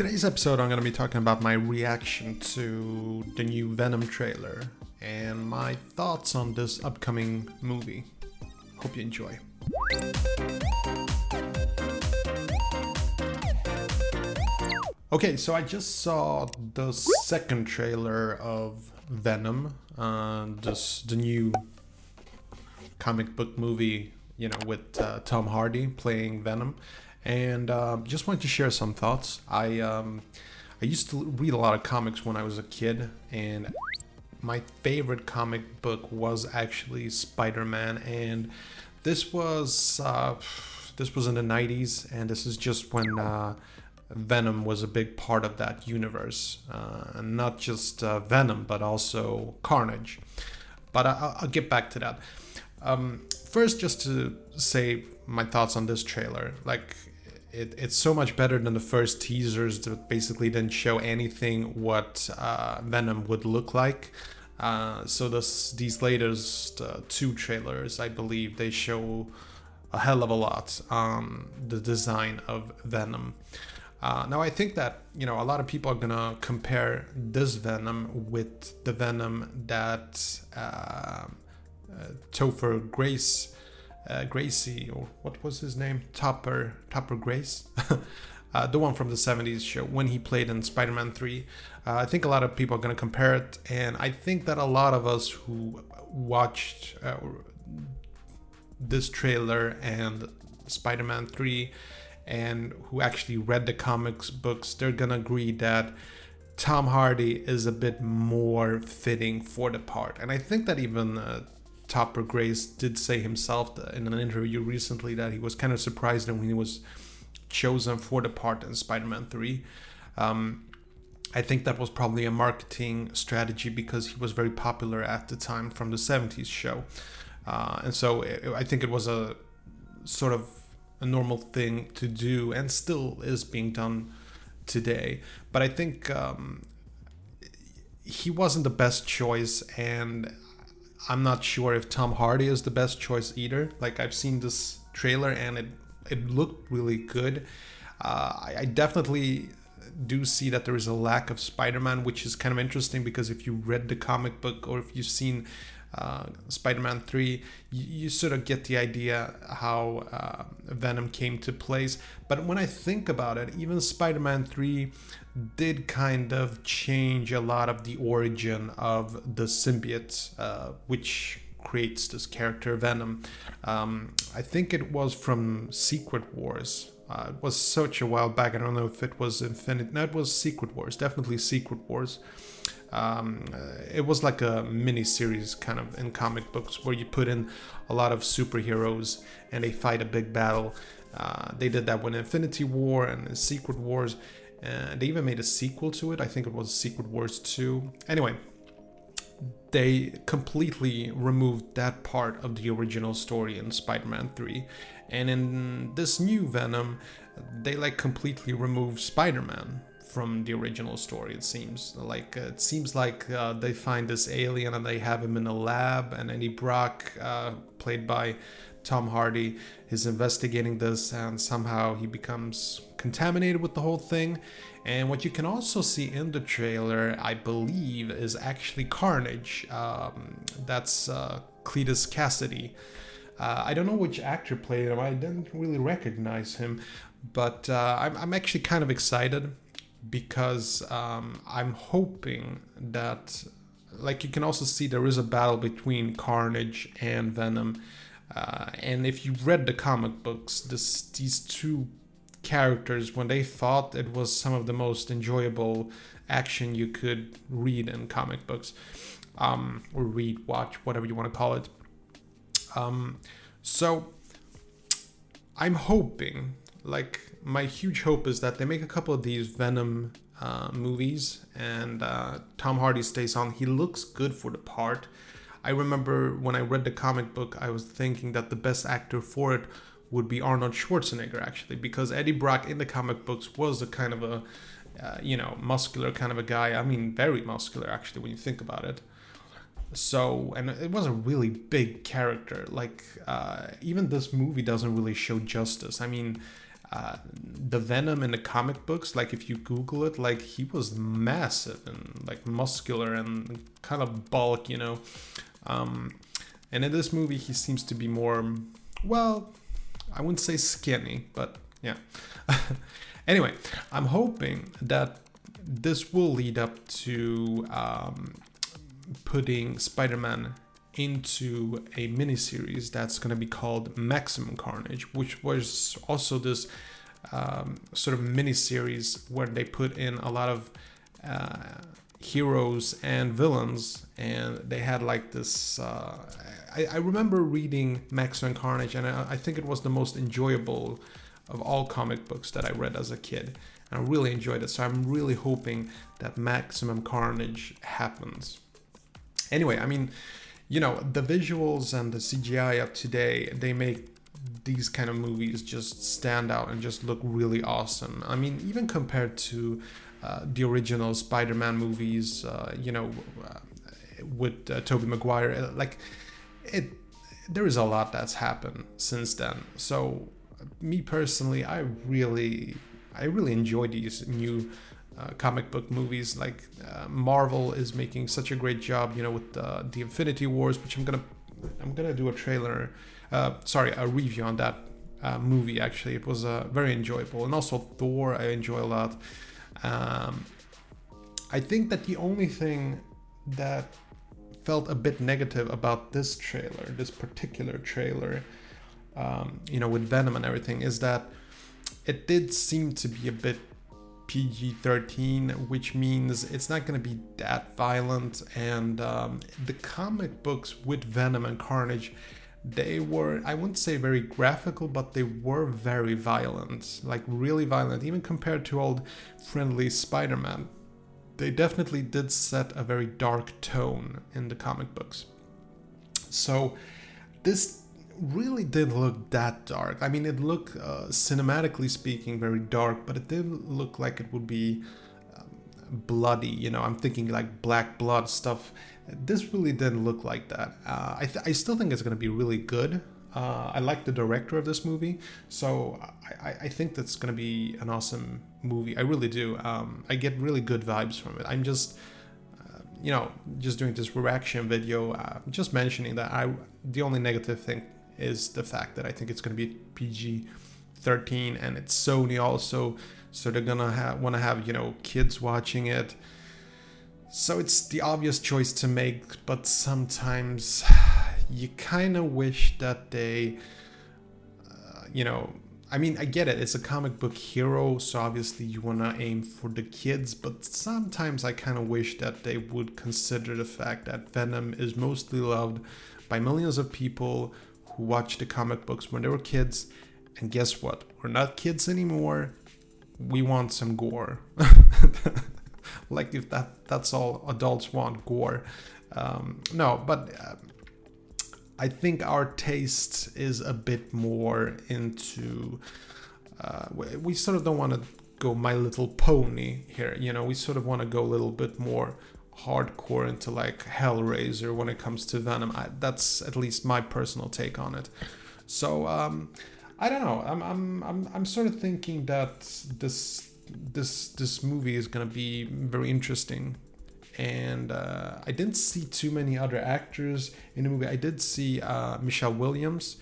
Today's episode, I'm going to be talking about my reaction to the new Venom trailer and my thoughts on this upcoming movie. Hope you enjoy. Okay, so I just saw the second trailer of Venom, uh, this the new comic book movie, you know, with uh, Tom Hardy playing Venom, and uh, just wanted to share some thoughts. I um, I used to read a lot of comics when I was a kid, and my favorite comic book was actually Spider-Man, and this was uh, this was in the '90s, and this is just when uh, Venom was a big part of that universe, uh, and not just uh, Venom, but also Carnage. But I, will get back to that. Um, first, just to say my thoughts on this trailer, like it, it's so much better than the first teasers that basically didn't show anything what uh, Venom would look like. Uh, so this, these latest uh, two trailers, I believe, they show a hell of a lot on the design of Venom. Uh, now I think that you know a lot of people are gonna compare this Venom with the Venom that uh, uh, Topher Grace uh, Gracie, or what was his name? Topper, Topper Grace, uh, the one from the 70s show when he played in Spider Man 3. Uh, I think a lot of people are going to compare it, and I think that a lot of us who watched uh, this trailer and Spider Man 3 and who actually read the comics books, they're going to agree that. Tom Hardy is a bit more fitting for the part. And I think that even uh, Topper Grace did say himself in an interview recently that he was kind of surprised when he was chosen for the part in Spider-Man 3. Um, I think that was probably a marketing strategy because he was very popular at the time from the 70s show. Uh, and so it, I think it was a sort of a normal thing to do and still is being done today. But I think um, he wasn't the best choice, and I'm not sure if Tom Hardy is the best choice either. Like I've seen this trailer and it it looked really good. Uh, I, I definitely do see that there is a lack of Spider-Man, which is kind of interesting because if you read the comic book or if you've seen uh, Spider-Man 3, you, you, sort of get the idea how uh, Venom came to place. But when I think about it, even Spider-Man 3 did kind of change a lot of the origin of the symbiote, uh, which creates this character Venom. Um, I think it was from Secret Wars. Uh, it was such a while back. I don't know if it was Infinite. No, it was Secret Wars. Definitely Secret Wars. Um, uh, it was like a mini series kind of in comic books where you put in a lot of superheroes and they fight a big battle. Uh, they did that with Infinity War and Secret Wars. Uh, they even made a sequel to it. I think it was Secret Wars 2. Anyway, they completely removed that part of the original story in Spider-Man 3. And in this new Venom, they like completely remove Spider-Man from the original story it seems like uh, it seems like uh, they find this alien and they have him in a lab and Eddie Brock uh, played by Tom Hardy is investigating this and somehow he becomes contaminated with the whole thing. And what you can also see in the trailer, I believe, is actually Carnage. Um, that's uh, Cletus Kasady. Uh, I don't know which actor played him. I didn't really recognize him, but uh, I'm, I'm actually kind of excited because um, I'm hoping that, like, you can also see there is a battle between Carnage and Venom. Uh, and if you read the comic books, this these two characters, when they fought, it was some of the most enjoyable action you could read in comic books, um, or read, watch, whatever you want to call it. Um, so I'm hoping, like my huge hope is that they make a couple of these Venom uh, movies, and uh, Tom Hardy stays on. He looks good for the part. I remember when I read the comic book, I was thinking that the best actor for it would be Arnold Schwarzenegger, actually, because Eddie Brock in the comic books was a kind of a, uh, you know, muscular kind of a guy. I mean, very muscular, actually, when you think about it. So, and it was a really big character. Like, uh, even this movie doesn't really show justice. I mean, the Venom in the comic books, like if you Google it, like he was massive and like muscular and kind of bulk, you know. Um, and in this movie, he seems to be more, well, I wouldn't say skinny, but yeah. anyway, I'm hoping that this will lead up to um, putting Spider Man into a miniseries that's going to be called Maximum Carnage, which was also this um, sort of miniseries where they put in a lot of uh, heroes and villains, and they had like this. Uh, I, I, remember reading Maximum Carnage, and I, I think it was the most enjoyable of all comic books that I read as a kid. And I really enjoyed it, so I'm really hoping that Maximum Carnage happens. Anyway, I mean, you know, the visuals and the CGI of today, they make these kind of movies just stand out and just look really awesome. I mean, even compared to uh, the original Spider-Man movies, uh, you know, uh, with uh, Tobey Maguire, uh, like it, there is a lot that's happened since then. So, me personally, I really, I really enjoy these new uh, comic book movies. Like uh, Marvel is making such a great job, you know, with uh, the Infinity Wars, which I'm gonna I'm gonna do a trailer, uh, sorry, a review on that uh, movie. Actually, it was uh, very enjoyable, and also Thor I enjoy a lot. Um, I think that the only thing that felt a bit negative about this trailer, this particular trailer, um, you know, with Venom and everything, is that it did seem to be a bit PG 13, which means it's not going to be that violent. And um, the comic books with Venom and Carnage, they were, I wouldn't say very graphical, but they were very violent. Like, really violent, even compared to old friendly Spider Man. They definitely did set a very dark tone in the comic books. So, this really didn't look that dark. I mean, it looked, uh, cinematically speaking, very dark, but it didn't look like it would be um, bloody. You know, I'm thinking like black blood stuff. This really didn't look like that. Uh, I, th- I still think it's going to be really good. Uh, I like the director of this movie, so I, I think that's going to be an awesome movie. I really do. Um, I get really good vibes from it. I'm just uh, you know, just doing this reaction video, uh, just mentioning that I the only negative thing is the fact that I think it's going to be PG 13 and it's Sony also, so they're gonna have want to have you know kids watching it. So it's the obvious choice to make, but sometimes you kind of wish that they, uh, you know, I mean, I get it. It's a comic book hero, so obviously you want to aim for the kids, but sometimes I kind of wish that they would consider the fact that Venom is mostly loved by millions of people who watched the comic books when they were kids. And guess what? We're not kids anymore. We want some gore. like if that that's all adults want gore. Um, no, but uh, I think our taste is a bit more into. Uh, we sort of don't want to go My Little Pony here. You know, we sort of want to go a little bit more hardcore into like Hellraiser when it comes to Venom. I, that's at least my personal take on it. So um, I don't know. I'm, I'm I'm I'm sort of thinking that this this this movie is gonna be very interesting. And uh, I didn't see too many other actors in the movie. I did see uh, Michelle Williams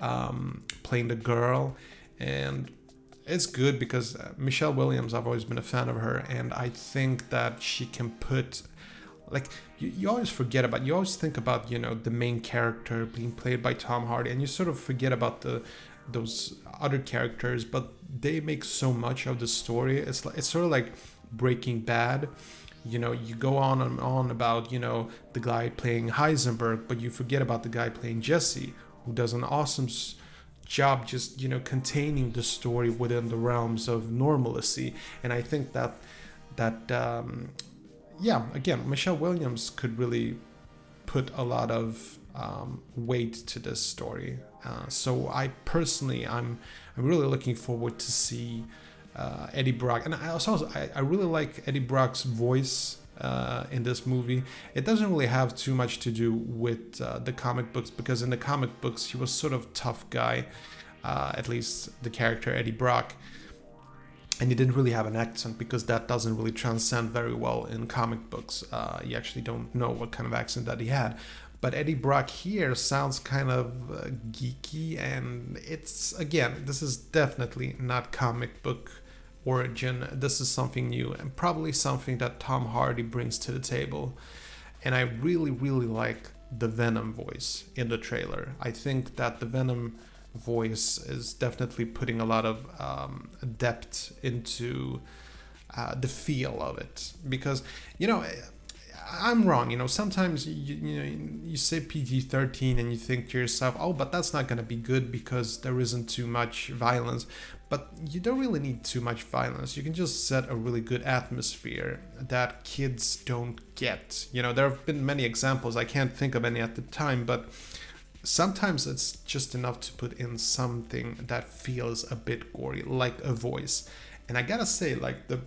um, playing the girl, and it's good because uh, Michelle Williams, I've always been a fan of her, and I think that she can put like you, you always forget about you always think about you know the main character being played by Tom Hardy and you sort of forget about the those other characters but they make so much of the story. It's like it's sort of like Breaking Bad. You know you go on and on about you know the guy playing Heisenberg but you forget about the guy playing Jesse who does an awesome job just you know containing the story within the realms of normalcy. And I think that that um, yeah, again, Michelle Williams could really put a lot of um, weight to this story. Uh, so I personally, I'm I'm really looking forward to see uh, Eddie Brock, and I also I, I really like Eddie Brock's voice uh, in this movie. It doesn't really have too much to do with uh, the comic books because in the comic books he was sort of tough guy. uh, at least the character Eddie Brock. And he didn't really have an accent because that doesn't really transcend very well in comic books. Uh, you actually don't know what kind of accent that he had. But Eddie Brock here sounds kind of uh, geeky, and it's again, this is definitely not comic book origin. This is something new and probably something that Tom Hardy brings to the table. And I really, really like the Venom voice in the trailer. I think that the Venom voice is definitely putting a lot of um, depth into uh, the feel of it because you know I'm wrong. You know, sometimes you, you know you say PG thirteen and you think to yourself, oh, but that's not gonna be good because there isn't too much violence. But you don't really need too much violence. You can just set a really good atmosphere that kids don't get. You know, there have been many examples. I can't think of any at the time, but sometimes it's just enough to put in something that feels a bit gory, like a voice. And I gotta say, like the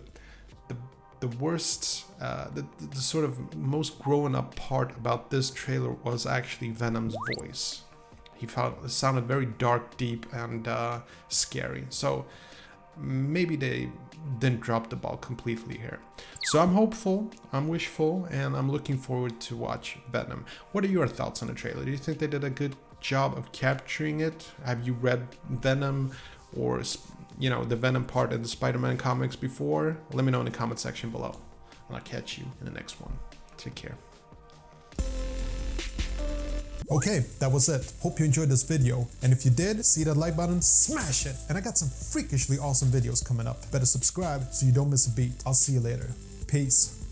the worst, uh, the, the sort of most grown up part about this trailer was actually Venom's voice. He found it sounded very dark, deep, and uh, scary. So maybe they didn't drop the ball completely here. So I'm hopeful, I'm wishful, and I'm looking forward to watch Venom. What are your thoughts on the trailer? Do you think they did a good job of capturing it? Have you read Venom or you know, the Venom part in the Spider-Man comics before, let me know in the comment section below. And I'll catch you in the next one. Take care. Okay, that was it. Hope you enjoyed this video. And if you did, see that like button, smash it. And I got some freakishly awesome videos coming up. Better subscribe so you don't miss a beat. I'll see you later. Peace.